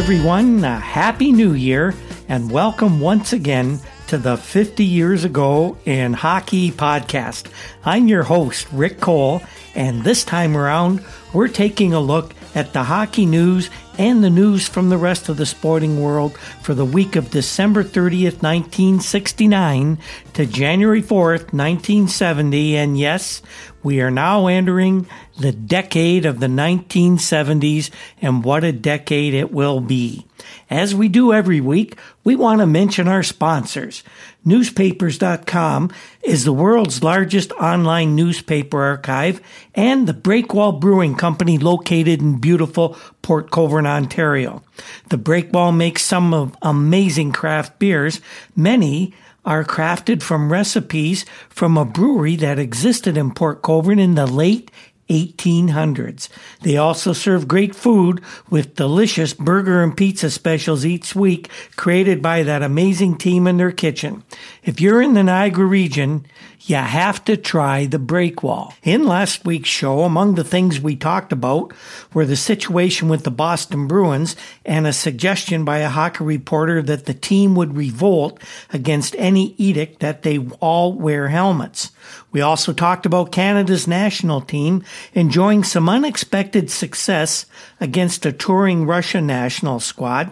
Everyone. a Happy New Year, and welcome once again to the 50 Years Ago in Hockey podcast. I'm your host, Rick Cole, and this time around, we're taking a look at the hockey news and the news from the rest of the sporting world for the week of December 30th, 1969 to January 4th, 1970. And yes, we are now entering the decade of the 1970s, and what a decade it will be. As we do every week, we want to mention our sponsors. Newspapers.com is the world's largest online newspaper archive and the Breakwall Brewing Company located in beautiful Port Colborne, Ontario. The Breakwall makes some of amazing craft beers. Many are crafted from recipes from a brewery that existed in Port Colborne in the late 1800s. They also serve great food with delicious burger and pizza specials each week created by that amazing team in their kitchen. If you're in the Niagara region, you have to try the breakwall. In last week's show, among the things we talked about were the situation with the Boston Bruins and a suggestion by a hockey reporter that the team would revolt against any edict that they all wear helmets. We also talked about Canada's national team enjoying some unexpected success against a touring Russian national squad.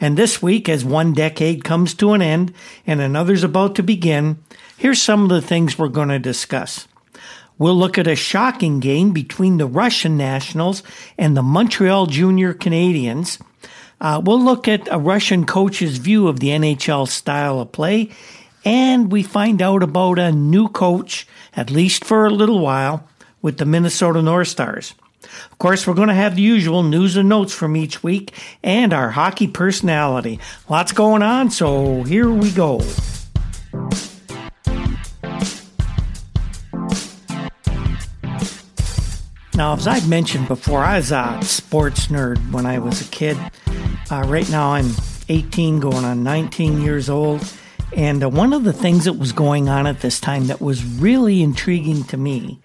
And this week, as one decade comes to an end and another's about to begin, here's some of the things we're going to discuss. We'll look at a shocking game between the Russian nationals and the Montreal Junior Canadiens. Uh, we'll look at a Russian coach's view of the NHL style of play, and we find out about a new coach, at least for a little while, with the Minnesota North Stars. Of course, we're going to have the usual news and notes from each week and our hockey personality. Lots going on, so here we go. Now, as I've mentioned before, I was a sports nerd when I was a kid. Uh, right now, I'm 18, going on 19 years old. And uh, one of the things that was going on at this time that was really intriguing to me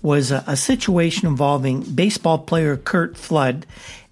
was a, a situation involving baseball player Curt Flood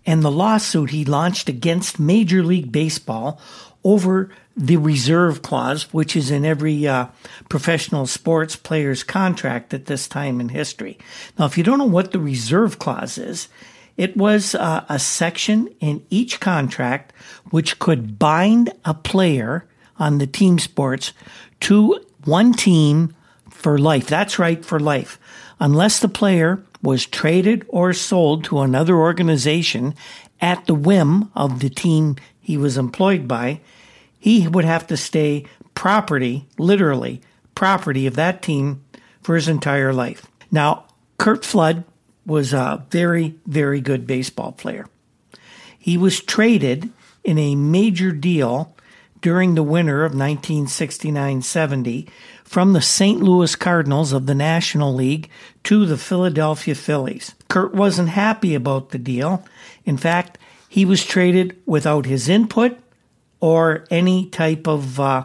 and the lawsuit he launched against Major League Baseball over the reserve clause, which is in every uh, professional sports player's contract at this time in history. Now, if you don't know what the reserve clause is, it was uh, a section in each contract which could bind a player on the team sports to one team for life. That's right, for life unless the player was traded or sold to another organization at the whim of the team he was employed by, he would have to stay property, literally, property of that team for his entire life. Now, Curt Flood was a very, very good baseball player. He was traded in a major deal during the winter of 1969 70 from the St. Louis Cardinals of the National League to the Philadelphia Phillies. Curt wasn't happy about the deal. In fact, he was traded without his input or any type of uh,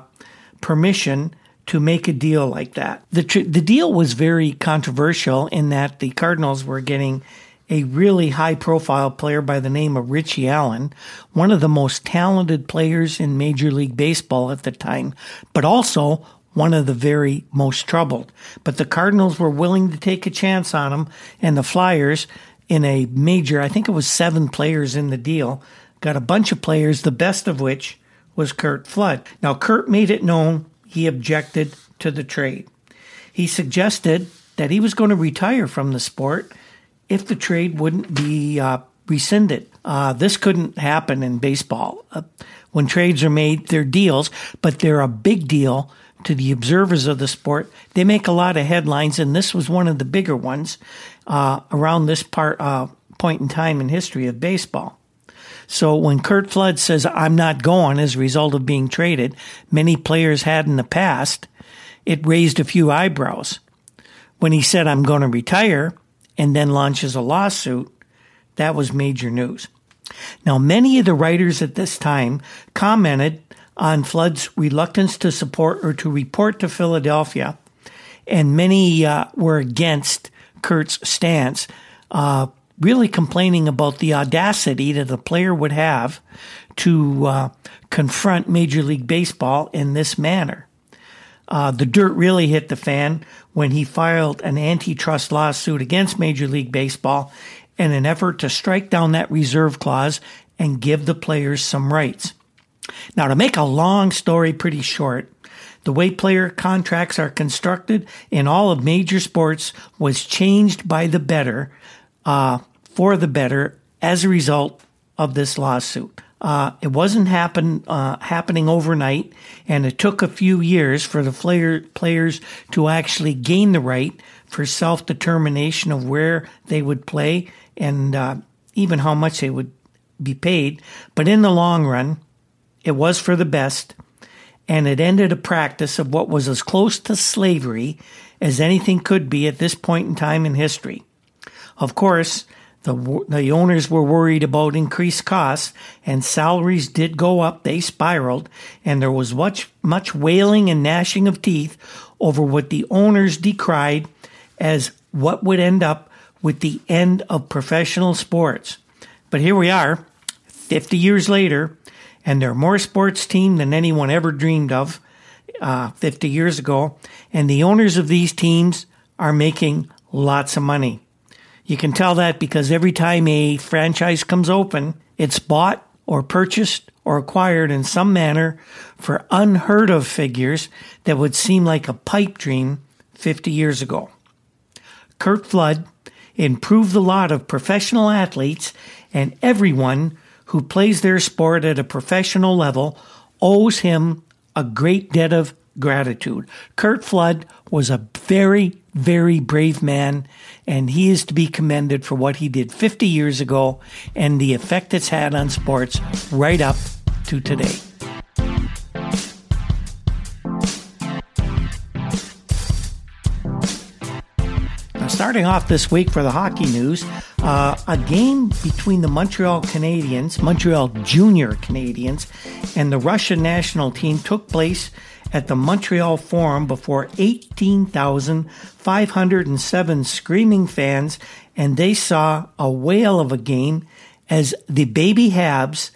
permission to make a deal like that. The, tr- the deal was very controversial in that the Cardinals were getting a really high profile player by the name of Richie Allen, one of the most talented players in Major League Baseball at the time, but also one of the very most troubled. But the Cardinals were willing to take a chance on him, and the Flyers, in a major, I think it was seven players in the deal, got a bunch of players, the best of which was Curt Flood. Now, Curt made it known he objected to the trade. He suggested that he was going to retire from the sport if the trade wouldn't be uh, rescinded. Uh, this couldn't happen in baseball. Uh, when trades are made, they're deals, but they're a big deal to the observers of the sport. They make a lot of headlines, and this was one of the bigger ones uh, around this part uh, point in time in history of baseball. So when Curt Flood says, I'm not going as a result of being traded, many players had in the past, it raised a few eyebrows. When he said, I'm going to retire, and then launches a lawsuit, that was major news. Now, many of the writers at this time commented on Flood's reluctance to support or to report to Philadelphia, and many uh, were against Curt's stance. Uh, really complaining about the audacity that the player would have to uh, confront Major League Baseball in this manner. Uh, the dirt really hit the fan when he filed an antitrust lawsuit against Major League Baseball in an effort to strike down that reserve clause and give the players some rights. Now, to make a long story pretty short, the way player contracts are constructed in all of major sports was changed by the better, uh, for the better, as a result of this lawsuit. Uh, it wasn't happen uh, happening overnight, and it took a few years for the player, players to actually gain the right for self determination of where they would play and uh, even how much they would be paid. But in the long run, it was for the best, and it ended a practice of what was as close to slavery as anything could be at this point in time in history. Of course, the, the owners were worried about increased costs and salaries did go up. They spiraled and there was much, much wailing and gnashing of teeth over what the owners decried as what would end up with the end of professional sports. But here we are, 50 years later, and they're more sports team than anyone ever dreamed of uh, 50 years ago. And the owners of these teams are making lots of money. You can tell that because every time a franchise comes open, it's bought or purchased or acquired in some manner for unheard of figures that would seem like a pipe dream 50 years ago. Curt Flood improved the lot of professional athletes and everyone who plays their sport at a professional level owes him a great debt of gratitude. Curt Flood was a very, very brave man, and he is to be commended for what he did 50 years ago and the effect it's had on sports right up to today. Now, starting off this week for the hockey news, uh, a game between the Montreal Canadiens, Montreal Junior Canadiens, and the Russian national team took place at the Montreal Forum before 18,507 screaming fans, and they saw a whale of a game as the Baby Habs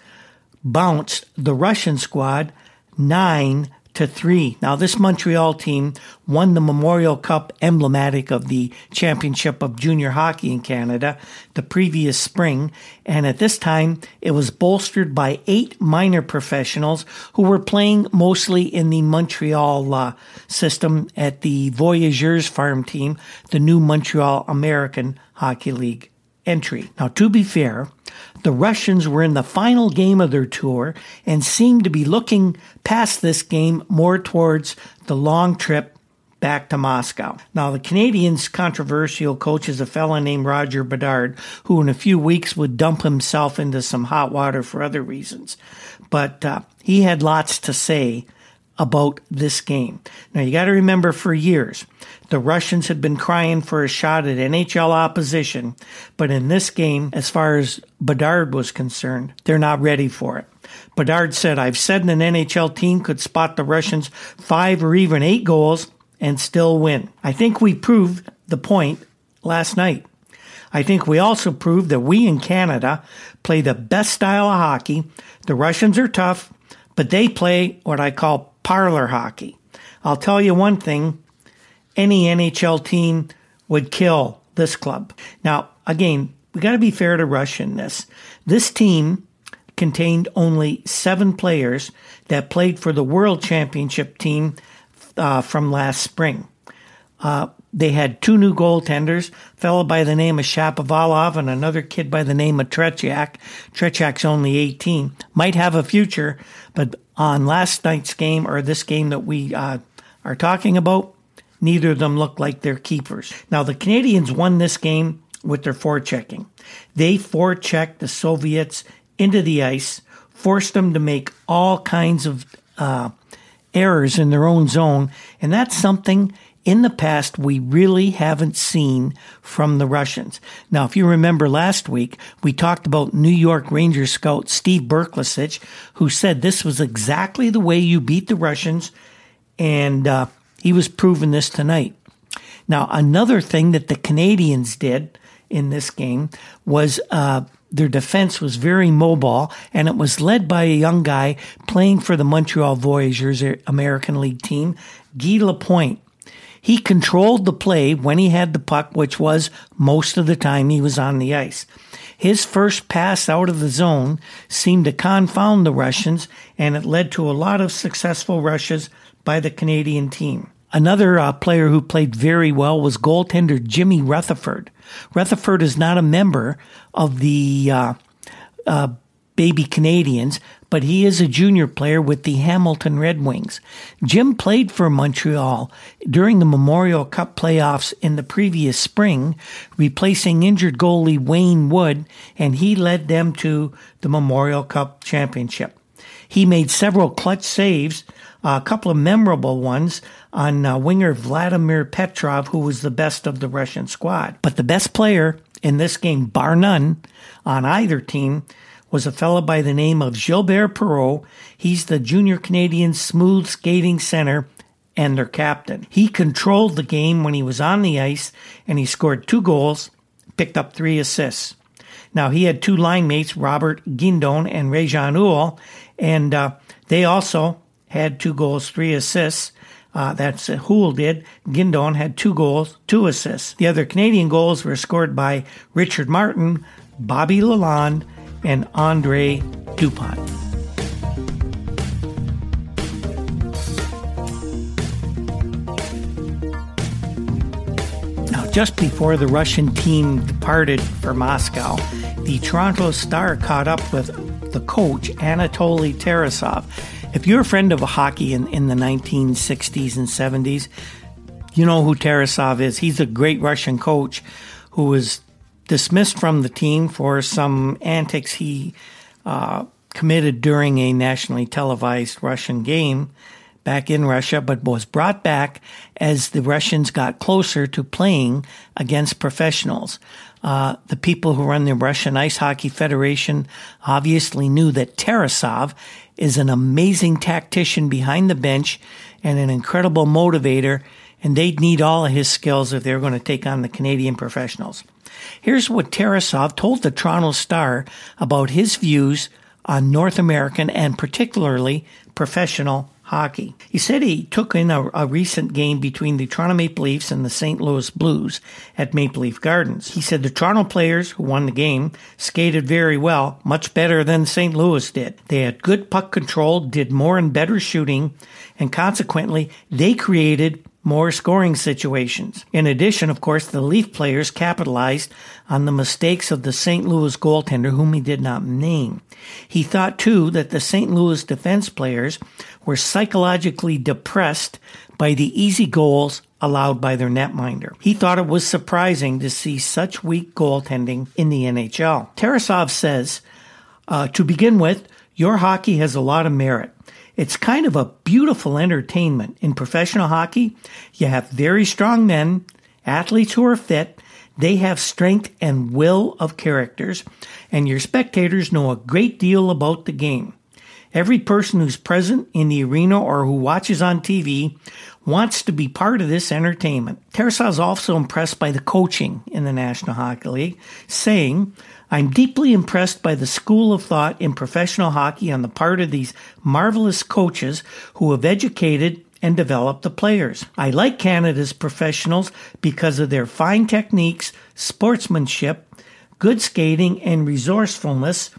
bounced the Russian squad 9 to 3. Now this Montreal team won the Memorial Cup emblematic of the Championship of Junior Hockey in Canada the previous spring, and at this time it was bolstered by eight minor professionals who were playing mostly in the Montreal uh, system at the Voyageurs farm team, the new Montreal American Hockey League entry. Now, to be fair, the Russians were in the final game of their tour and seemed to be looking past this game more towards the long trip back to Moscow. Now, the Canadians' controversial coach is a fellow named Roger Bedard, who in a few weeks would dump himself into some hot water for other reasons. But uh, he had lots to say about this game. Now, you got to remember for years, the Russians had been crying for a shot at NHL opposition, but in this game, as far as Bedard was concerned, they're not ready for it. Bedard said, I've said an NHL team could spot the Russians five or even eight goals and still win. I think we proved the point last night. I think we also proved that we in Canada play the best style of hockey. The Russians are tough, but they play what I call parlor hockey. I'll tell you one thing any NHL team would kill this club. Now, again, we got to be fair to Rush in this. This team contained only seven players that played for the World Championship team uh, from last spring. Uh, they had two new goaltenders, fellow by the name of Shapovalov and another kid by the name of Tretiak. Tretiak's only 18. Might have a future, but on last night's game or this game that we uh, are talking about, neither of them look like they're keepers. Now, the Canadians won this game with their forechecking. They forechecked the Soviets into the ice, forced them to make all kinds of uh, errors in their own zone, and that's something in the past we really haven't seen from the Russians. Now, if you remember last week, we talked about New York Rangers scout Steve Berklicich, who said this was exactly the way you beat the Russians, and uh, he was proving this tonight. Now, another thing that the Canadians did, in this game was uh, their defense was very mobile, and it was led by a young guy playing for the Montreal Voyageurs American League team, Guy Lapointe. He controlled the play when he had the puck, which was most of the time he was on the ice. His first pass out of the zone seemed to confound the Russians, and it led to a lot of successful rushes by the Canadian team. Another uh, player who played very well was goaltender Jimmy Rutherford. Rutherford is not a member of the uh, uh, Baby Canadians, but he is a junior player with the Hamilton Red Wings. Jim played for Montreal during the Memorial Cup playoffs in the previous spring, replacing injured goalie Wayne Wood, and he led them to the Memorial Cup championship. He made several clutch saves, a couple of memorable ones on uh, winger Vladimir Petrov, who was the best of the Russian squad. But the best player in this game, bar none, on either team, was a fellow by the name of Gilbert Perreault. He's the junior Canadian smooth skating center and their captain. He controlled the game when he was on the ice and he scored two goals, picked up three assists. Now he had two line mates, Robert Guindon and Réjean Houle, and uh, they also had two goals, three assists. Uh, that's uh, Houle did. Guindon had two goals, two assists. The other Canadian goals were scored by Richard Martin, Bobby Lalonde, and Andre Dupont. Now, just before the Russian team departed for Moscow, the Toronto Star caught up with the coach, Anatoly Tarasov. If you're a friend of hockey in, in the 1960s and 70s, you know who Tarasov is. He's a great Russian coach who was dismissed from the team for some antics he uh, committed during a nationally televised Russian game back in Russia, but was brought back as the Russians got closer to playing against professionals. Uh, the people who run the Russian Ice Hockey Federation obviously knew that Tarasov is an amazing tactician behind the bench and an incredible motivator, and they'd need all of his skills if they're going to take on the Canadian professionals. Here's what Tarasov told the Toronto Star about his views on North American and particularly professional hockey. He said he took in a, a, recent game between the Toronto Maple Leafs and the St. Louis Blues at Maple Leaf Gardens. He said the Toronto players who won the game skated very well, much better than St. Louis did. They had good puck control, did more and better shooting, and consequently, they created more scoring situations. In addition, of course, the Leaf players capitalized on the mistakes of the St. Louis goaltender, whom he did not name. He thought, too, that the St. Louis defense players were psychologically depressed by the easy goals allowed by their netminder. He thought it was surprising to see such weak goaltending in the NHL. Tarasov says, uh, to begin with, your hockey has a lot of merit. It's kind of a beautiful entertainment. In professional hockey, you have very strong men, athletes who are fit, they have strength and will of characters, and your spectators know a great deal about the game. Every person who's present in the arena or who watches on TV wants to be part of this entertainment. Tarasov is also impressed by the coaching in the National Hockey League, saying, I'm deeply impressed by the school of thought in professional hockey on the part of these marvelous coaches who have educated and developed the players. I like Canada's professionals because of their fine techniques, sportsmanship, good skating, and resourcefulness.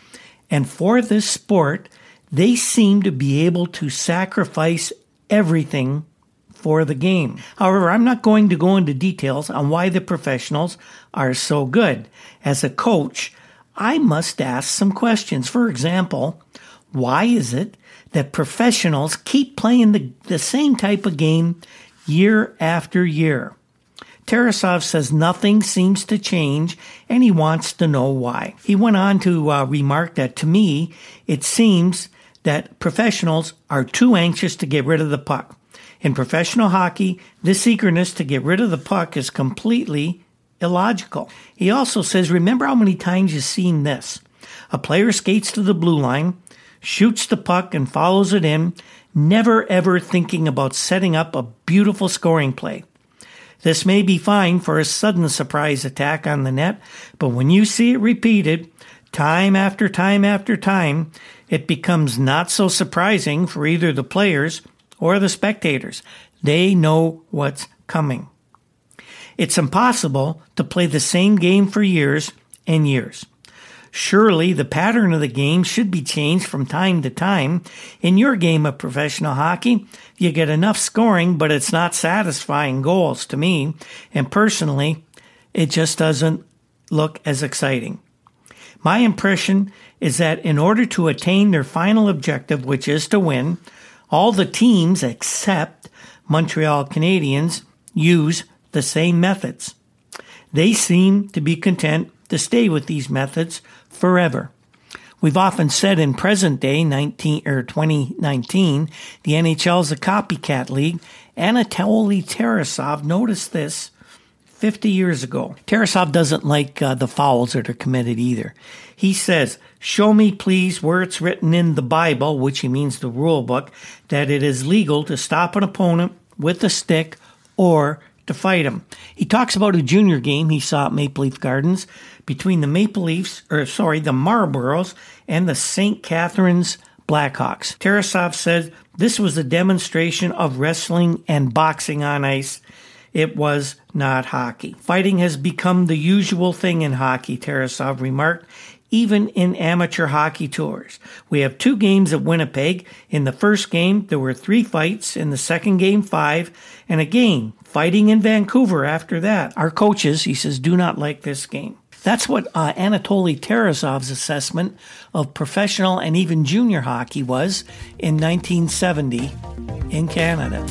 And for this sport, they seem to be able to sacrifice everything for the game. However, I'm not going to go into details on why the professionals are so good. As a coach, I must ask some questions. For example, why is it that professionals keep playing the, the same type of game year after year? Tarasov says nothing seems to change and he wants to know why. He went on to uh, remark that to me, it seems that professionals are too anxious to get rid of the puck. In professional hockey, this eagerness to get rid of the puck is completely illogical. He also says, remember how many times you've seen this? A player skates to the blue line, shoots the puck, and follows it in, never ever thinking about setting up a beautiful scoring play. This may be fine for a sudden surprise attack on the net, but when you see it repeated, time after time after time, it becomes not so surprising for either the players or the spectators. They know what's coming. It's impossible to play the same game for years and years. Surely the pattern of the game should be changed from time to time. In your game of professional hockey, you get enough scoring, but it's not satisfying goals to me. And personally, it just doesn't look as exciting. My impression is that in order to attain their final objective, which is to win, all the teams except Montreal Canadiens use the same methods. They seem to be content to stay with these methods forever. We've often said in present day 19 er, or 2019, the NHL is a copycat league. Anatoly Tarasov noticed this 50 years ago. Tarasov doesn't like uh, the fouls that are committed either. He says, Show me, please, where it's written in the Bible, which he means the rule book, that it is legal to stop an opponent with a stick or to fight him. He talks about a junior game he saw at Maple Leaf Gardens between the Maple Leafs, or sorry, the Marlboros and the St. Catharines Blackhawks. Tarasov said this was a demonstration of wrestling and boxing on ice. It was not hockey. Fighting has become the usual thing in hockey, Tarasov remarked, even in amateur hockey tours. We have two games at Winnipeg. In the first game, there were three fights. In the second game, five. And again, fighting in Vancouver after that. Our coaches, he says, do not like this game. That's what uh, Anatoly Tarasov's assessment of professional and even junior hockey was in 1970 in Canada.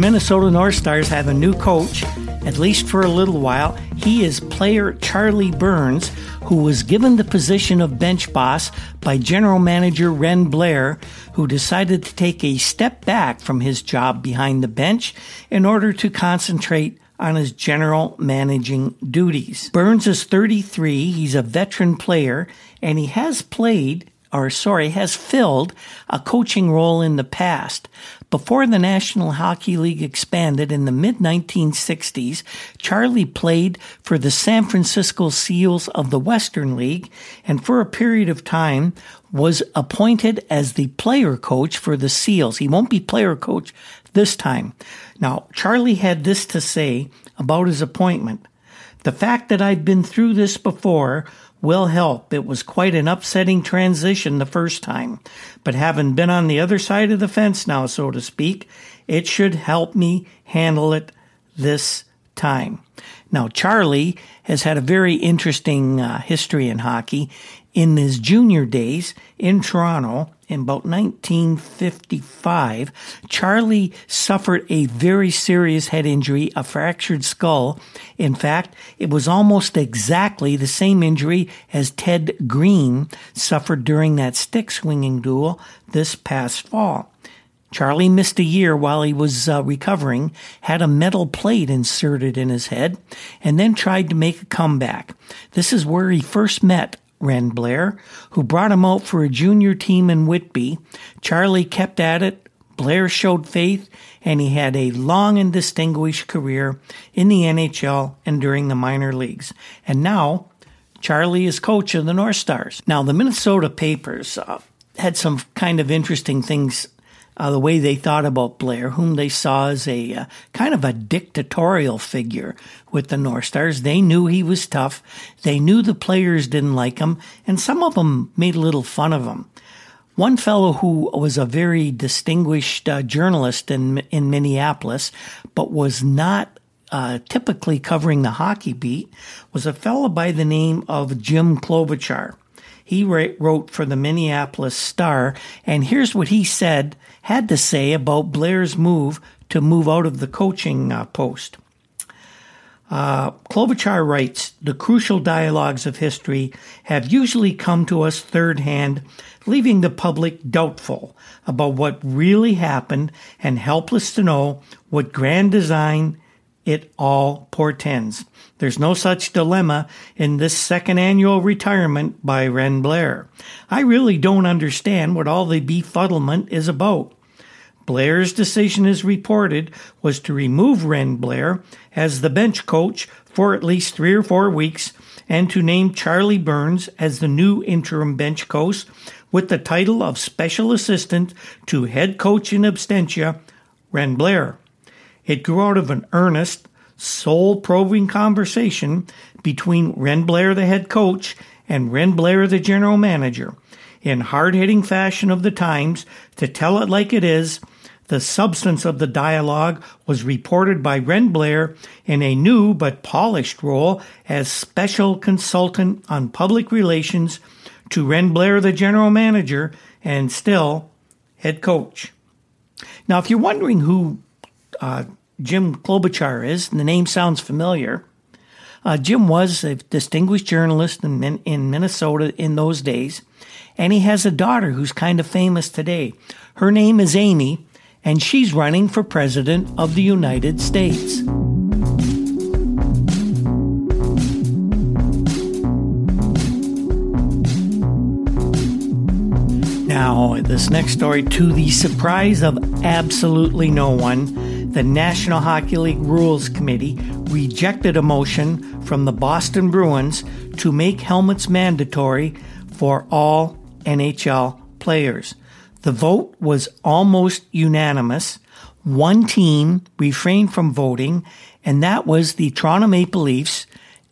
Minnesota North Stars have a new coach, at least for a little while. He is player Charlie Burns, who was given the position of bench boss by general manager Wren Blair, who decided to take a step back from his job behind the bench in order to concentrate on his general managing duties. Burns is 33, he's a veteran player, and he has played or sorry, has filled a coaching role in the past. Before the National Hockey League expanded in the mid 1960s, Charlie played for the San Francisco Seals of the Western League and for a period of time was appointed as the player coach for the Seals. He won't be player coach this time. Now, Charlie had this to say about his appointment. The fact that I'd been through this before will help. It was quite an upsetting transition the first time, but having been on the other side of the fence now, so to speak, it should help me handle it this time. Now, Charlie has had a very interesting uh, history in hockey. In his junior days in Toronto, in about 1955, Charlie suffered a very serious head injury, a fractured skull. In fact, it was almost exactly the same injury as Ted Green suffered during that stick swinging duel this past fall. Charlie missed a year while he was uh, recovering, had a metal plate inserted in his head, and then tried to make a comeback. This is where he first met Wren Blair, who brought him out for a junior team in Whitby. Charlie kept at it. Blair showed faith, and he had a long and distinguished career in the NHL and during the minor leagues. And now, Charlie is coach of the North Stars. Now, the Minnesota papers uh, had some kind of interesting things uh, the way they thought about Blair, whom they saw as a uh, kind of a dictatorial figure with the North Stars. They knew he was tough. They knew the players didn't like him, and some of them made a little fun of him. One fellow who was a very distinguished uh, journalist in in Minneapolis, but was not uh, typically covering the hockey beat, was a fellow by the name of Jim Klobuchar. He wrote for the Minneapolis Star, and here's what he said, had to say about Blair's move to move out of the coaching uh, post. Uh, Klobuchar writes, the crucial dialogues of history have usually come to us third hand, leaving the public doubtful about what really happened and helpless to know what grand design it all portends. There's no such dilemma in this second annual retirement by Wren Blair. I really don't understand what all the befuddlement is about. Blair's decision, as reported, was to remove Wren Blair as the bench coach for at least three or four weeks and to name Charlie Burns as the new interim bench coach with the title of Special Assistant to Head Coach in Absentia, Wren Blair. It grew out of an earnest, soul probing conversation between Wren Blair, the head coach, and Wren Blair, the general manager. In hard hitting fashion of the times, to tell it like it is, the substance of the dialogue was reported by Wren Blair in a new but polished role as special consultant on public relations to Wren Blair, the general manager, and still head coach. Now, if you're wondering who uh, Jim Klobuchar is, and the name sounds familiar, uh, Jim was a distinguished journalist in, in Minnesota in those days, and he has a daughter who's kind of famous today. Her name is Amy, and she's running for President of the United States. Now, this next story, to the surprise of absolutely no one, the National Hockey League Rules Committee rejected a motion from the Boston Bruins to make helmets mandatory for all NHL players. The vote was almost unanimous. One team refrained from voting, and that was the Toronto Maple Leafs.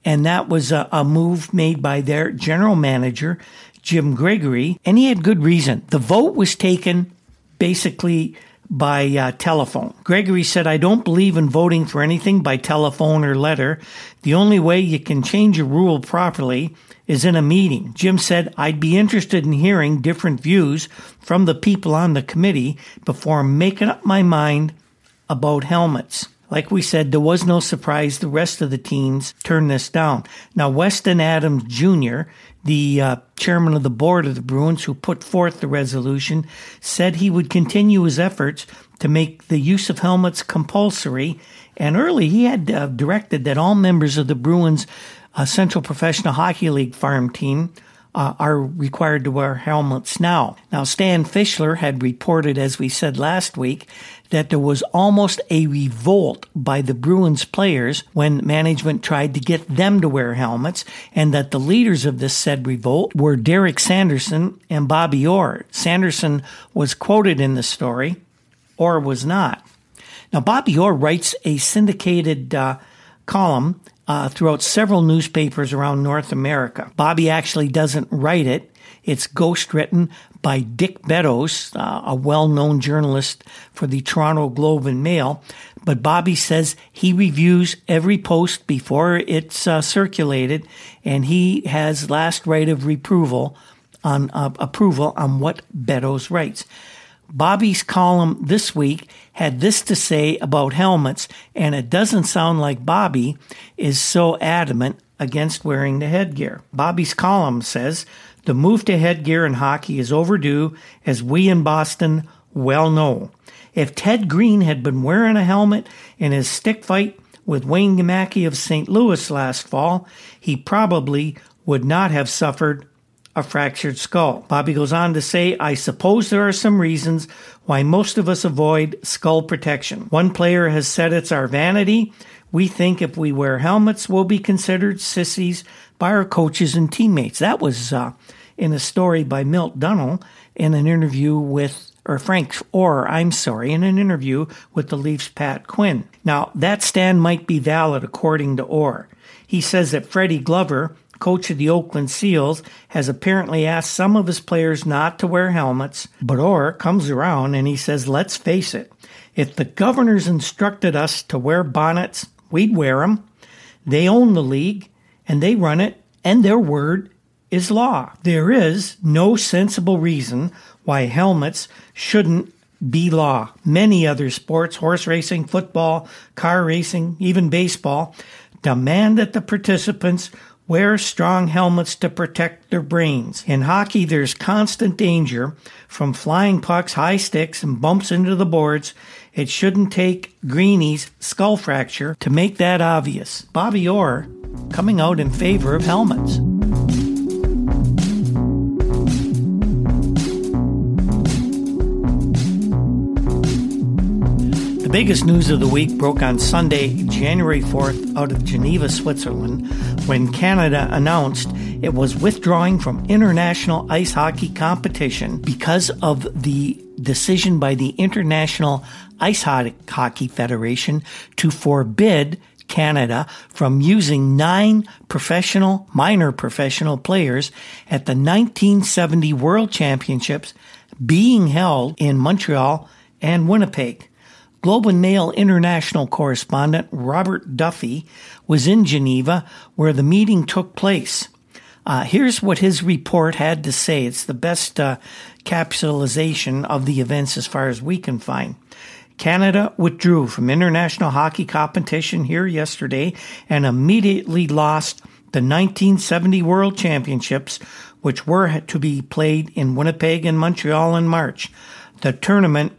And that was a, a move made by their general manager, Jim Gregory. And he had good reason. The vote was taken basically by uh, telephone. Gregory said, I don't believe in voting for anything by telephone or letter. The only way you can change a rule properly is in a meeting. Jim said, I'd be interested in hearing different views from the people on the committee before making up my mind about helmets. Like we said, there was no surprise the rest of the teams turned this down. Now, Weston Adams Jr., the uh, chairman of the board of the Bruins who put forth the resolution, said he would continue his efforts to make the use of helmets compulsory. And early, he had uh, directed that all members of the Bruins a Central Professional Hockey League farm team uh, are required to wear helmets now. Now, Stan Fischler had reported, as we said last week, that there was almost a revolt by the Bruins players when management tried to get them to wear helmets, and that the leaders of this said revolt were Derek Sanderson and Bobby Orr. Sanderson was quoted in the story, Orr was not. Now, Bobby Orr writes a syndicated uh, column uh, throughout several newspapers around North America. Bobby actually doesn't write it. It's ghostwritten by Dick Beddoes, uh, a well-known journalist for the Toronto Globe and Mail. But Bobby says he reviews every post before it's uh, circulated, and he has last right of reproval on uh, approval on what Beddoes writes. Bobby's column this week had this to say about helmets, and it doesn't sound like Bobby is so adamant against wearing the headgear. Bobby's column says the move to headgear in hockey is overdue, as we in Boston well know. If Ted Green had been wearing a helmet in his stick fight with Wayne Maki of St. Louis last fall, he probably would not have suffered a fractured skull. Bobby goes on to say, I suppose there are some reasons why most of us avoid skull protection. One player has said it's our vanity. We think if we wear helmets, we'll be considered sissies by our coaches and teammates. That was uh, in a story by Milt Dunnell in an interview with, or Frank Orr, I'm sorry, in an interview with the Leafs' Pat Quinn. Now, that stand might be valid according to Orr. He says that Freddie Glover, coach of the Oakland Seals, has apparently asked some of his players not to wear helmets, but Orr comes around and he says, let's face it, if the governors instructed us to wear bonnets, we'd wear them. They own the league and they run it, and their word is law. There is no sensible reason why helmets shouldn't be law. Many other sports, horse racing, football, car racing, even baseball, demand that the participants wear strong helmets to protect their brains. In hockey, there's constant danger from flying pucks, high sticks, and bumps into the boards. It shouldn't take Greeny's skull fracture to make that obvious. Bobby Orr coming out in favor of helmets. The biggest news of the week broke on Sunday, January 4th, out of Geneva, Switzerland, when Canada announced it was withdrawing from international ice hockey competition because of the decision by the International Ice Hockey Federation to forbid Canada from using nine professional, minor professional players at the 1970 World Championships being held in Montreal and Winnipeg. Globe and Mail international correspondent Robert Duffy was in Geneva where the meeting took place. Uh, here's what his report had to say. It's the best uh, capsulization of the events as far as we can find. Canada withdrew from international hockey competition here yesterday and immediately lost the 1970 World Championships, which were to be played in Winnipeg and Montreal in March. The tournament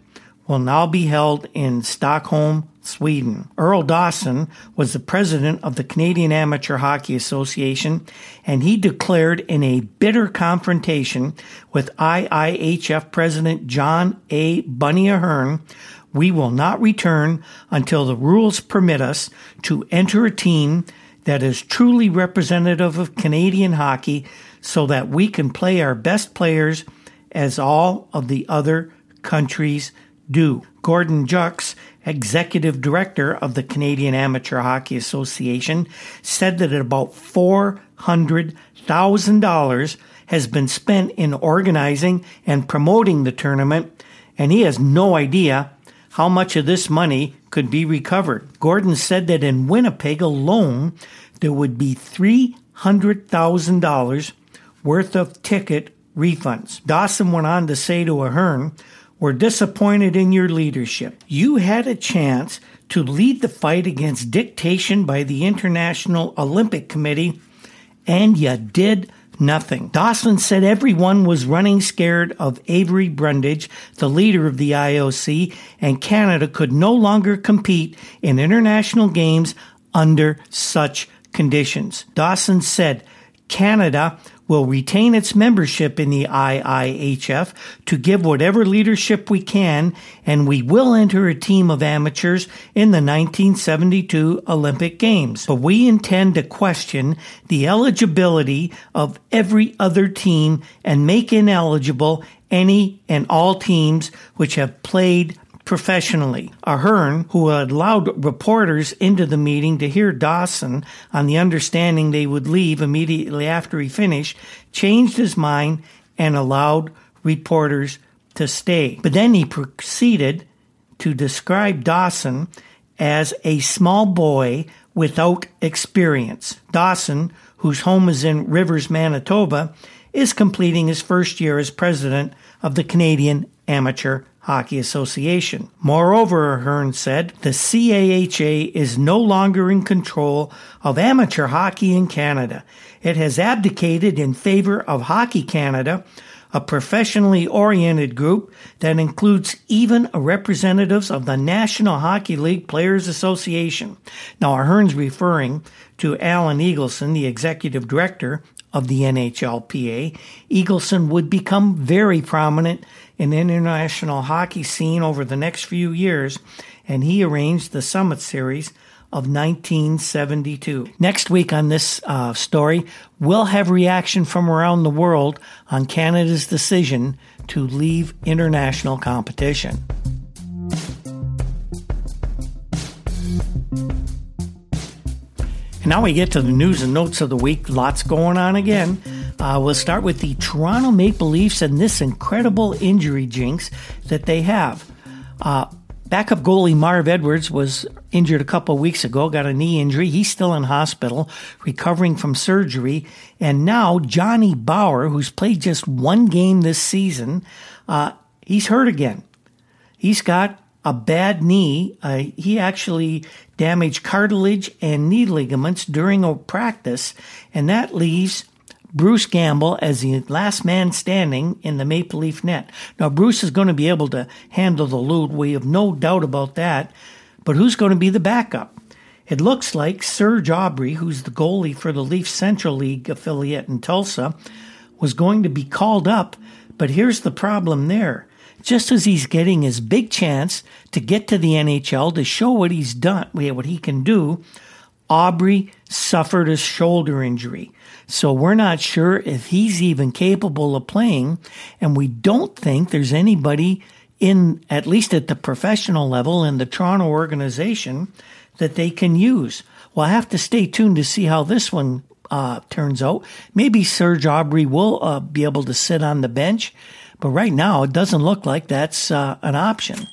will now be held in Stockholm, Sweden. Earl Dawson was the president of the Canadian Amateur Hockey Association, and he declared in a bitter confrontation with IIHF President John A. Bunny Ahearne, we will not return until the rules permit us to enter a team that is truly representative of Canadian hockey so that we can play our best players as all of the other countries do. Gordon Juckes, executive director of the Canadian Amateur Hockey Association, said that about $400,000 has been spent in organizing and promoting the tournament, and he has no idea how much of this money could be recovered. Gordon said that in Winnipeg alone, there would be $300,000 worth of ticket refunds. Dawson went on to say to Ahearne, we're disappointed in your leadership. You had a chance to lead the fight against dictation by the International Olympic Committee, and you did nothing. Dawson said everyone was running scared of Avery Brundage, the leader of the IOC, and Canada could no longer compete in international games under such conditions. Dawson said Canada will retain its membership in the IIHF to give whatever leadership we can, and we will enter a team of amateurs in the 1972 Olympic Games. But we intend to question the eligibility of every other team and make ineligible any and all teams which have played professionally. Ahearne, who allowed reporters into the meeting to hear Dawson on the understanding they would leave immediately after he finished, changed his mind and allowed reporters to stay. But then he proceeded to describe Dawson as a small boy without experience. Dawson, whose home is in Rivers, Manitoba, is completing his first year as president of the Canadian Amateur Hockey Association. Moreover, Ahearne said, the CAHA is no longer in control of amateur hockey in Canada. It has abdicated in favor of Hockey Canada, a professionally oriented group that includes even representatives of the National Hockey League Players Association. Now, Ahearne's referring to Alan Eagleson, the executive director of the NHLPA. Eagleson would become very prominent in international hockey scene over the next few years, and he arranged the Summit Series of 1972. Next week on this uh, story, we'll have reaction from around the world on Canada's decision to leave international competition. And now we get to the news and notes of the week. Lots going on again. Uh, we'll start with the Toronto Maple Leafs and this incredible injury jinx that they have. Uh, backup goalie Marv Edwards was injured a couple weeks ago, got a knee injury. He's still in hospital, recovering from surgery. And now Johnny Bower, who's played just one game this season, uh, he's hurt again. He's got a bad knee. Uh, he actually damaged cartilage and knee ligaments during a practice, and that leaves Bruce Gamble as the last man standing in the Maple Leaf net. Now, Bruce is going to be able to handle the load. We have no doubt about that. But who's going to be the backup? It looks like Serge Aubry, who's the goalie for the Leaf Central League affiliate in Tulsa, was going to be called up. But here's the problem there. Just as he's getting his big chance to get to the NHL to show what he's done, what he can do, Aubry suffered a shoulder injury. So we're not sure if he's even capable of playing. And we don't think there's anybody in, at least at the professional level in the Toronto organization, that they can use. We'll have to stay tuned to see how this one uh, turns out. Maybe Serge Aubry will uh, be able to sit on the bench, but right now it doesn't look like that's uh, an option.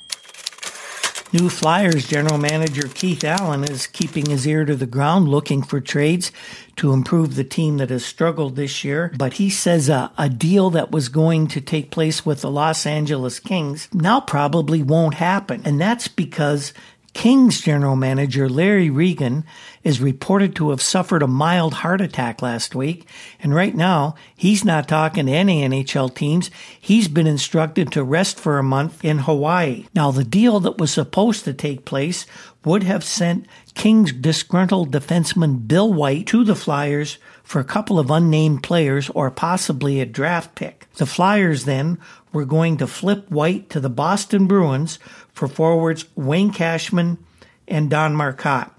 New Flyers general manager Keith Allen is keeping his ear to the ground looking for trades to improve the team that has struggled this year. But he says a, deal that was going to take place with the Los Angeles Kings now probably won't happen. And that's because Kings general manager Larry Regan is reported to have suffered a mild heart attack last week, and right now he's not talking to any NHL teams. He's been instructed to rest for a month in Hawaii. Now, the deal that was supposed to take place would have sent Kings disgruntled defenseman Bill White to the Flyers for a couple of unnamed players or possibly a draft pick. The Flyers then were going to flip White to the Boston Bruins for forwards Wayne Cashman and Don Marcotte.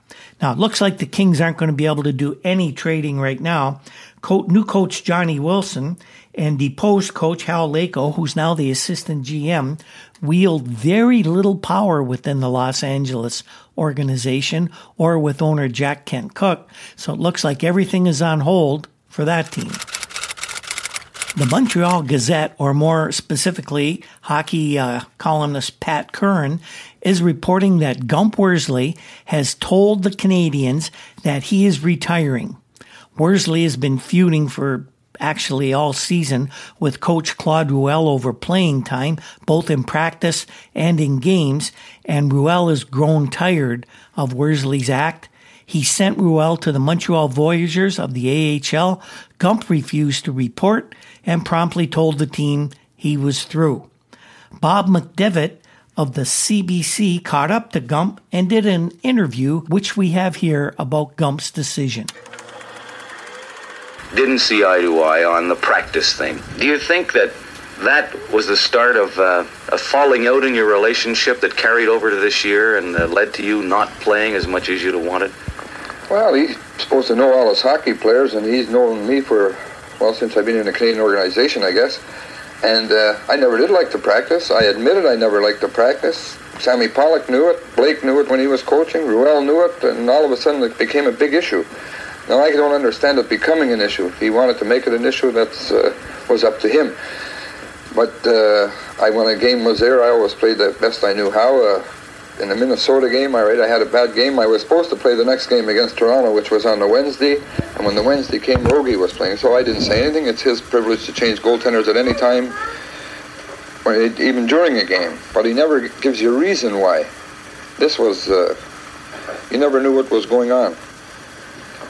Now, it looks like the Kings aren't going to be able to do any trading right now. new coach Johnny Wilson and deposed coach Hal Laycoe, who's now the assistant GM, wield very little power within the Los Angeles organization or with owner Jack Kent Cooke. So it looks like everything is on hold for that team. The Montreal Gazette, or more specifically, hockey uh, columnist Pat Curran, is reporting that Gump Worsley has told the Canadiens that he is retiring. Worsley has been feuding for actually all season with coach Claude Ruel over playing time, both in practice and in games, and Ruel has grown tired of Worsley's act he sent Ruel to the Montreal Voyageurs of the AHL. Gump refused to report and promptly told the team he was through. Bob McDevitt of the CBC caught up to Gump and did an interview, which we have here about Gump's decision. Didn't see eye to eye on the practice thing. Do you think that that was the start of uh, a falling out in your relationship that carried over to this year and uh, led to you not playing as much as you'd have wanted? Well, he's supposed to know all his hockey players, and he's known me for, well, since I've been in a Canadian organization, I guess. And uh, I never did like to practice. I admitted I never liked to practice. Sammy Pollock knew it. Blake knew it when he was coaching. Ruel knew it. And all of a sudden it became a big issue. Now, I don't understand it becoming an issue. If he wanted to make it an issue, that uh, was up to him. But uh, I, when a game was there, I always played the best I knew how. In the Minnesota game, I I had a bad game. I was supposed to play the next game against Toronto, which was on the Wednesday, and when the Wednesday came, Rogie was playing, so I didn't say anything. It's his privilege to change goaltenders at any time, or even during a game. But he never gives you a reason why. This was, uh, you never knew what was going on.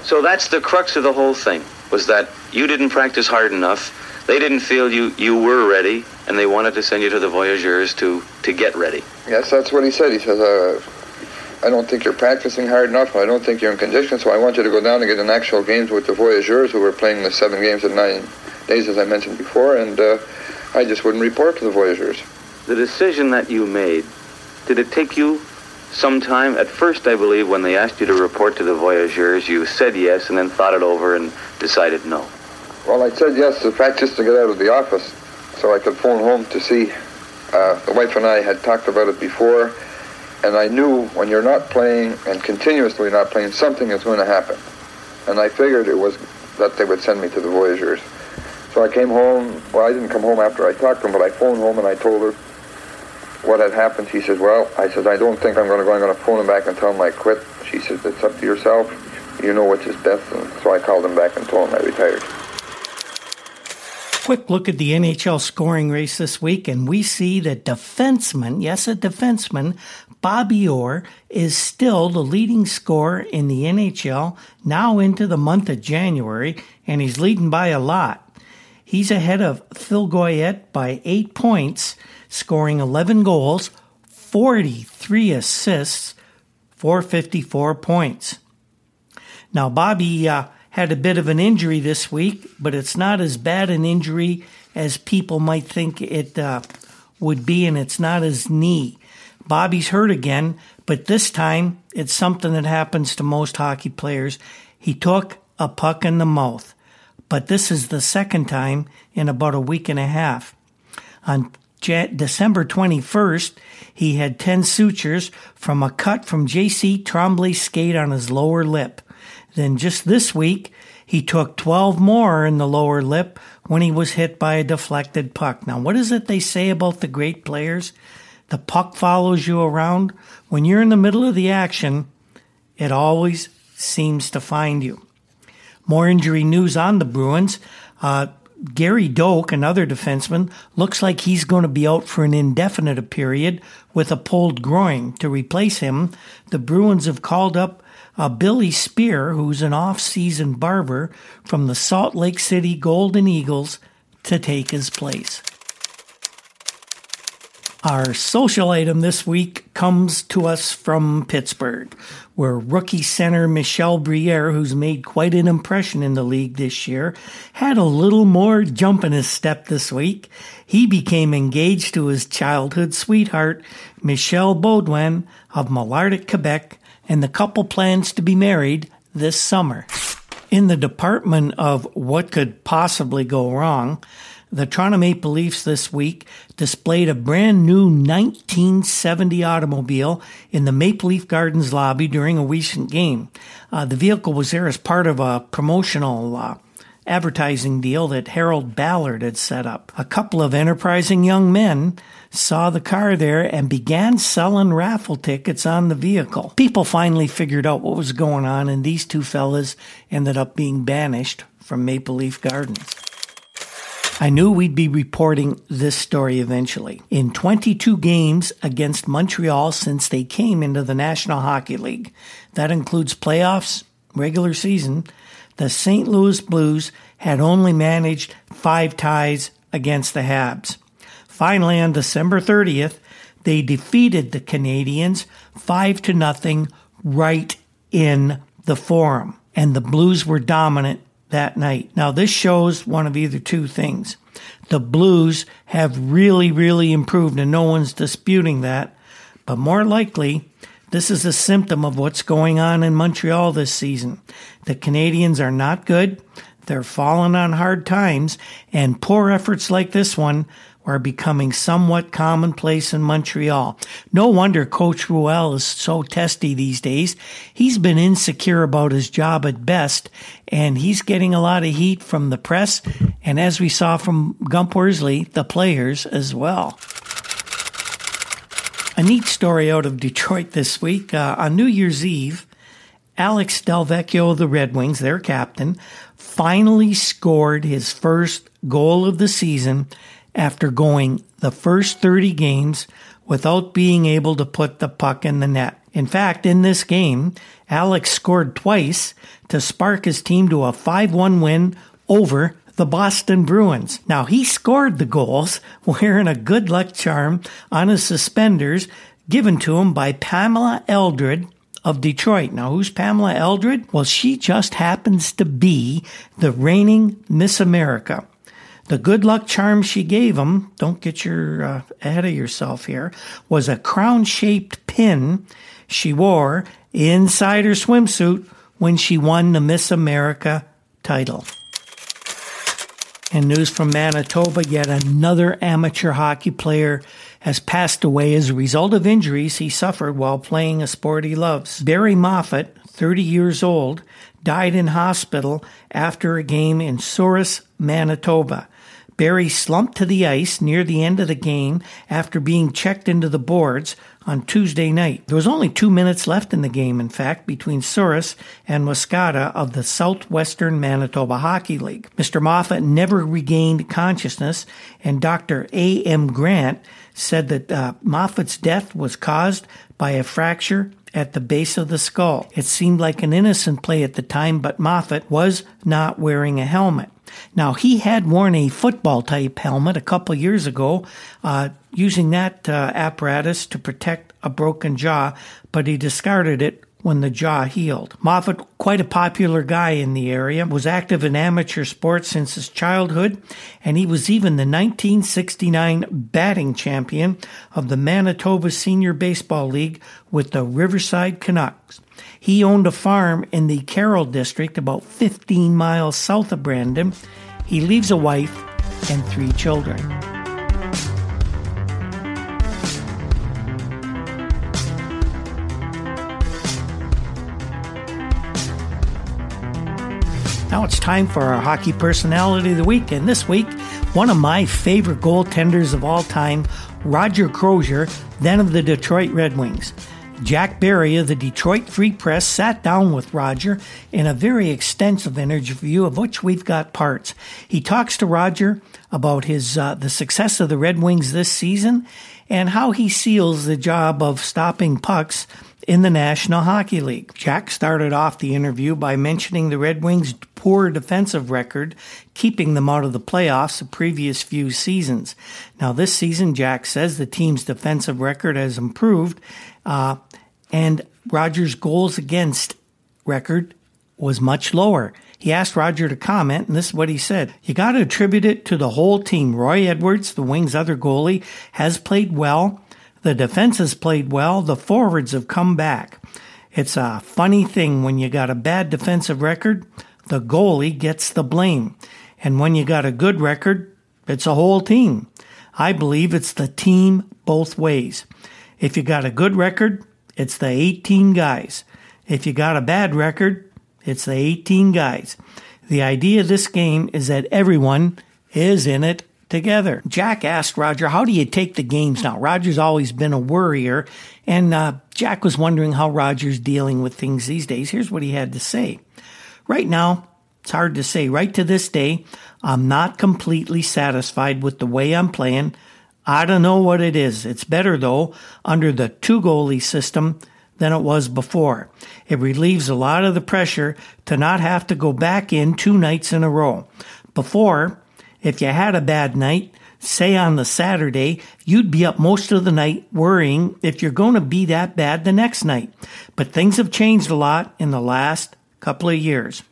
So that's the crux of the whole thing, was that you didn't practice hard enough. They didn't feel you, you were ready, and they wanted to send you to the Voyageurs to, to get ready. Yes, that's what he said. He says, uh, I don't think you're practicing hard enough. I don't think you're in condition, so I want you to go down and get in actual games with the Voyageurs, who were playing the seven games in nine days, as I mentioned before, and uh, I just wouldn't report to the Voyageurs. The decision that you made, did it take you some time? At first, I believe, when they asked you to report to the Voyageurs, you said yes and then thought it over and decided no. Well, I said yes to practice to get out of the office so I could phone home to see uh, the wife and I had talked about it before, and I knew when you're not playing and continuously not playing, something is going to happen. And I figured it was that they would send me to the Voyageurs. So I came home. Well, I didn't come home after I talked to them, but I phoned home and I told her what had happened. She says, "Well," I said, "I don't think I'm going to go. I'm going to phone them back and tell them I quit." She says, "It's up to yourself. You know which is best." And so I called them back and told them I retired quick look at the NHL scoring race this week, and we see that defenseman, yes, a defenseman, Bobby Orr is still the leading scorer in the NHL now into the month of January, and he's leading by a lot. He's ahead of Phil Goyette by eight points, scoring 11 goals, 43 assists, 454 points. Now, Bobby uh, had a bit of an injury this week, but it's not as bad an injury as people might think it uh, would be, and it's not his knee. Bobby's hurt again, but this time it's something that happens to most hockey players. He took a puck in the mouth, but this is the second time in about a week and a half. On December 21st, he had 10 sutures from a cut from J.C. Tremblay's skate on his lower lip. Then just this week, he took 12 more in the lower lip when he was hit by a deflected puck. Now, what is it they say about the great players? The puck follows you around. When you're in the middle of the action, it always seems to find you. More injury news on the Bruins. Uh, Gary Doak, another defenseman, looks like he's going to be out for an indefinite period with a pulled groin. To replace him, the Bruins have called up uh, Billy Speer, who's an off-season barber from the Salt Lake City Golden Eagles, to take his place. Our social item this week comes to us from Pittsburgh, where rookie center Michel Briere, who's made quite an impression in the league this year, had a little more jump in his step this week. He became engaged to his childhood sweetheart, Michelle Baudouin of Malartic, Quebec, and the couple plans to be married this summer. In the department of what could possibly go wrong, the Toronto Maple Leafs this week displayed a brand new 1970 automobile in the Maple Leaf Gardens lobby during a recent game. Uh, the vehicle was there as part of a promotional uh, advertising deal that Harold Ballard had set up. A couple of enterprising young men saw the car there and began selling raffle tickets on the vehicle. People finally figured out what was going on, and these two fellas ended up being banished from Maple Leaf Gardens. I knew we'd be reporting this story eventually. In 22 games against Montreal since they came into the National Hockey League, that includes playoffs, regular season, the St. Louis Blues had only managed five ties against the Habs. Finally, on December 30th, they defeated the Canadiens 5 to nothing right in the Forum, and the Blues were dominant that night. Now, this shows one of either two things. The Blues have really, really improved, and no one's disputing that. But more likely, this is a symptom of what's going on in Montreal this season. The Canadiens are not good. They're falling on hard times, and poor efforts like this one are becoming somewhat commonplace in Montreal. No wonder Coach Ruel is so testy these days. He's been insecure about his job at best, and he's getting a lot of heat from the press, and as we saw from Gump Worsley, the players as well. A neat story out of Detroit this week. Uh, on New Year's Eve, Alex Delvecchio of the Red Wings, their captain, finally scored his first goal of the season after going the first 30 games without being able to put the puck in the net. In fact, in this game, Alex scored twice to spark his team to a 5-1 win over the Boston Bruins. Now, he scored the goals wearing a good luck charm on his suspenders given to him by Pamela Eldred of Detroit. Now, who's Pamela Eldred? Well, she just happens to be the reigning Miss America. The good luck charm she gave him, don't get your uh, ahead of yourself here, was a crown shaped pin she wore inside her swimsuit when she won the Miss America title. And news from Manitoba yet another amateur hockey player has passed away as a result of injuries he suffered while playing a sport he loves. Barry Moffat, 30 years old, died in hospital after a game in Souris, Manitoba. Barry slumped to the ice near the end of the game after being checked into the boards on Tuesday night. There was only two minutes left in the game, in fact, between Souris and Wascana of the Southwestern Manitoba Hockey League. Mr. Moffat never regained consciousness, and Dr. A. M. Grant said that uh, Moffat's death was caused by a fracture at the base of the skull. It seemed like an innocent play at the time, but Moffat was not wearing a helmet. Now, he had worn a football type helmet a couple years ago, uh, using that uh, apparatus to protect a broken jaw, but he discarded it when the jaw healed. Moffat, quite a popular guy in the area, was active in amateur sports since his childhood, and he was even the 1969 batting champion of the Manitoba Senior Baseball League with the Riverside Canucks. He owned a farm in the Carroll district about 15 miles south of Brandon. He leaves a wife and three children. Now it's time for our hockey personality of the week, and this week, one of my favorite goaltenders of all time, Roger Crozier, then of the Detroit Red Wings. Jack Berry of the Detroit Free Press sat down with Roger in a very extensive interview of which we've got parts. He talks to Roger about his uh, the success of the Red Wings this season and how he seals the job of stopping pucks in the National Hockey League. Jack started off the interview by mentioning the Red Wings' poor defensive record, keeping them out of the playoffs the previous few seasons. Now, this season, Jack says the team's defensive record has improved, uh, and Rogers' goals against record was much lower. He asked Roger to comment, and this is what he said. You got to attribute it to the whole team. Roy Edwards, the Wings' other goalie, has played well. The defense has played well. The forwards have come back. It's a funny thing when you got a bad defensive record, the goalie gets the blame. And when you got a good record, it's a whole team. I believe it's the team both ways. If you got a good record, it's the 18 guys. If you got a bad record, it's the 18 guys. The idea of this game is that everyone is in it together. Jack asked Roger, How do you take the games now? Roger's always been a worrier, and uh, Jack was wondering how Roger's dealing with things these days. Here's what he had to say. Right now, it's hard to say. Right to this day, I'm not completely satisfied with the way I'm playing. I don't know what it is. It's better, though, under the two goalie system than it was before. It relieves a lot of the pressure to not have to go back in two nights in a row. Before, if you had a bad night, say on the Saturday, you'd be up most of the night worrying if you're going to be that bad the next night. But things have changed a lot in the last couple of years.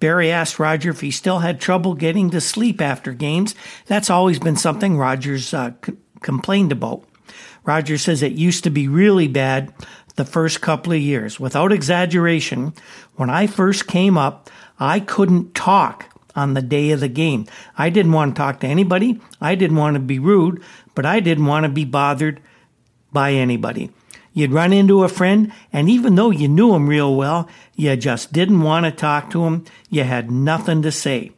Berry asked Roger if he still had trouble getting to sleep after games. That's always been something Rogers uh, c- complained about. Roger says it used to be really bad the first couple of years. Without exaggeration, when I first came up, I couldn't talk on the day of the game. I didn't want to talk to anybody. I didn't want to be rude, but I didn't want to be bothered by anybody. You'd run into a friend, and even though you knew him real well, you just didn't want to talk to him. You had nothing to say.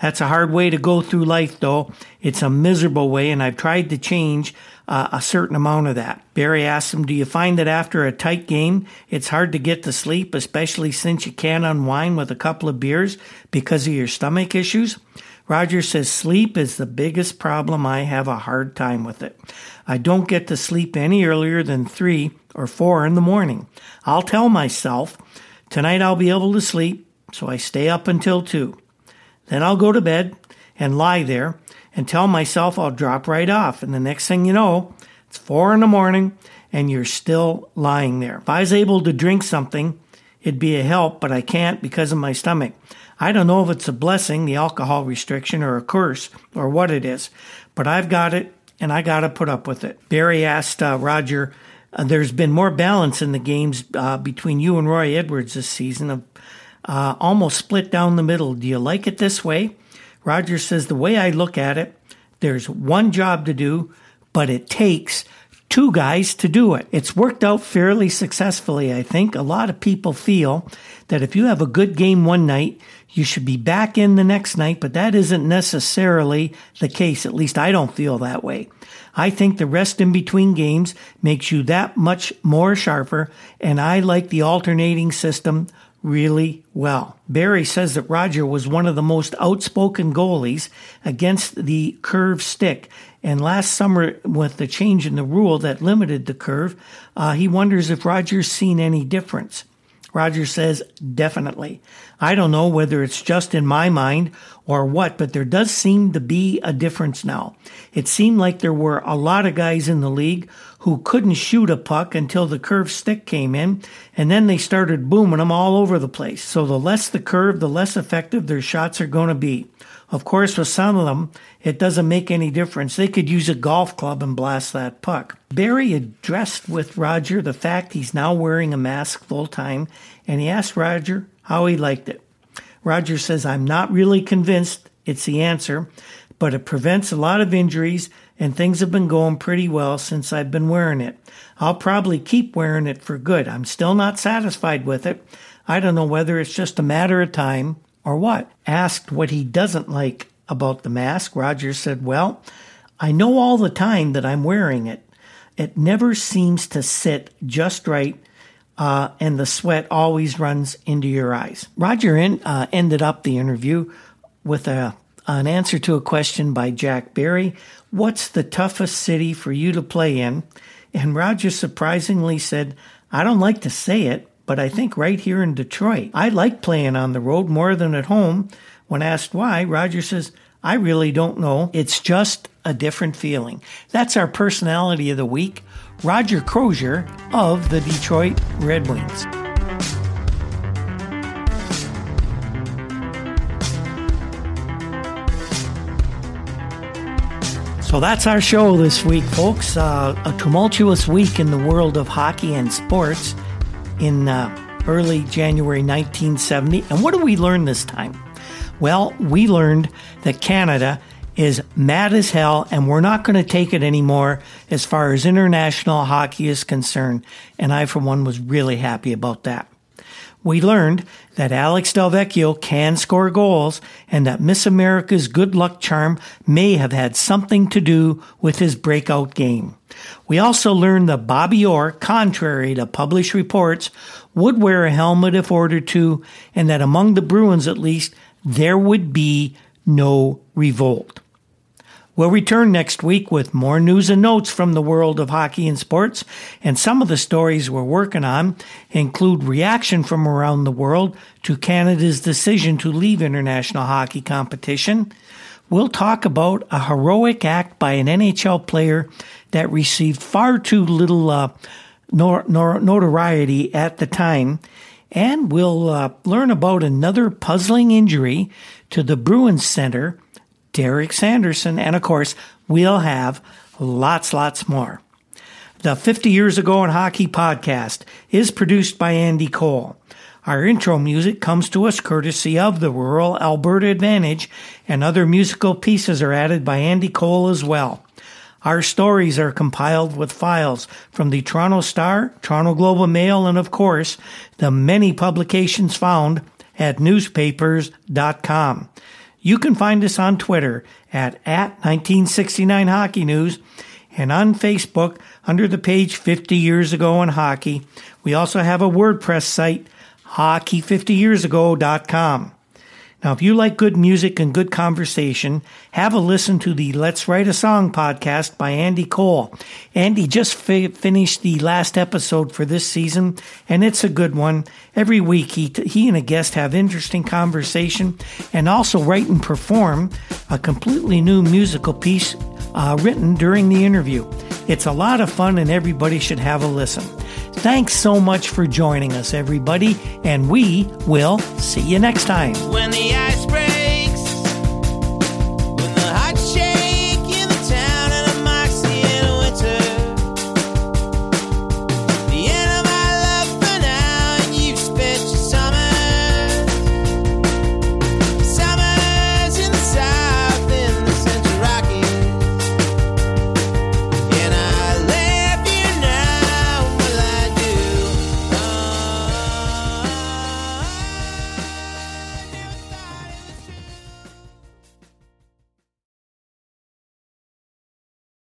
That's a hard way to go through life, though. It's a miserable way, and I've tried to change uh, a certain amount of that. Berry asked him, Do you find that after a tight game, it's hard to get to sleep, especially since you can't unwind with a couple of beers because of your stomach issues? Roger says, Sleep is the biggest problem. I have a hard time with it. I don't get to sleep any earlier than three or four in the morning. I'll tell myself, Tonight I'll be able to sleep, so I stay up until two. Then I'll go to bed and lie there and tell myself I'll drop right off. And the next thing you know, it's four in the morning and you're still lying there. If I was able to drink something, it'd be a help, but I can't because of my stomach. I don't know if it's a blessing, the alcohol restriction, or a curse, or what it is, but I've got it and I got to put up with it. Berry asked uh, Roger, uh, there's been more balance in the games uh, between you and Roy Edwards this season of uh, almost split down the middle. Do you like it this way? Roger says, The way I look at it, there's one job to do, but it takes two guys to do it. It's worked out fairly successfully, I think. A lot of people feel that if you have a good game one night, you should be back in the next night, but that isn't necessarily the case. At least I don't feel that way. I think the rest in between games makes you that much more sharper, and I like the alternating system really well. Berry says that Roger was one of the most outspoken goalies against the curve stick. And last summer, with the change in the rule that limited the curve, uh, he wonders if Roger's seen any difference. Roger says, definitely. I don't know whether it's just in my mind or what, but there does seem to be a difference now. It seemed like there were a lot of guys in the league who couldn't shoot a puck until the curved stick came in, and then they started booming them all over the place. So the less the curve, the less effective their shots are going to be. Of course, for some of them, it doesn't make any difference. They could use a golf club and blast that puck. Berry addressed with Roger the fact he's now wearing a mask full time, and he asked Roger how he liked it. Roger says, I'm not really convinced it's the answer, but it prevents a lot of injuries and things have been going pretty well since I've been wearing it. I'll probably keep wearing it for good. I'm still not satisfied with it. I don't know whether it's just a matter of time or what? Asked what he doesn't like about the mask, Rogers said, Well, I know all the time that I'm wearing it. It never seems to sit just right, uh, and the sweat always runs into your eyes. Roger in, uh, ended up the interview with a, an answer to a question by Jack Berry What's the toughest city for you to play in? And Roger surprisingly said, I don't like to say it, but I think right here in Detroit, I like playing on the road more than at home. When asked why, Roger says, I really don't know. It's just a different feeling. That's our personality of the week, Roger Crozier of the Detroit Red Wings. So that's our show this week, folks. Uh, a tumultuous week in the world of hockey and sports in uh, early January 1970. And what did we learn this time? Well, we learned that Canada is mad as hell and we're not going to take it anymore as far as international hockey is concerned. And I, for one, was really happy about that. We learned that Alex Delvecchio can score goals and that Miss America's good luck charm may have had something to do with his breakout game. We also learned that Bobby Orr, contrary to published reports, would wear a helmet if ordered to, and that among the Bruins at least, there would be no revolt. We'll return next week with more news and notes from the world of hockey and sports, and some of the stories we're working on include reaction from around the world to Canada's decision to leave international hockey competition. We'll talk about a heroic act by an NHL player that received far too little uh, nor, nor, notoriety at the time, and we'll uh, learn about another puzzling injury to the Bruins center Derek Sanderson, and of course, we'll have lots, lots more. The 50 Years Ago in Hockey podcast is produced by Andy Cole. Our intro music comes to us courtesy of the Rural Alberta Advantage, and other musical pieces are added by Andy Cole as well. Our stories are compiled with files from the Toronto Star, Toronto Globe and Mail, and of course, the many publications found at newspapers.com. You can find us on Twitter at, at 1969 Hockey News and on Facebook under the page 50 Years Ago in Hockey. We also have a WordPress site, hockey50yearsago.com. Now, if you like good music and good conversation, have a listen to the Let's Write a Song podcast by Andy Cole. Andy just fi- finished the last episode for this season, and it's a good one. Every week, he, t- he and a guest have interesting conversation and also write and perform a completely new musical piece uh, written during the interview. It's a lot of fun, and everybody should have a listen. Thanks so much for joining us, everybody, and we will see you next time. When the ice breaks.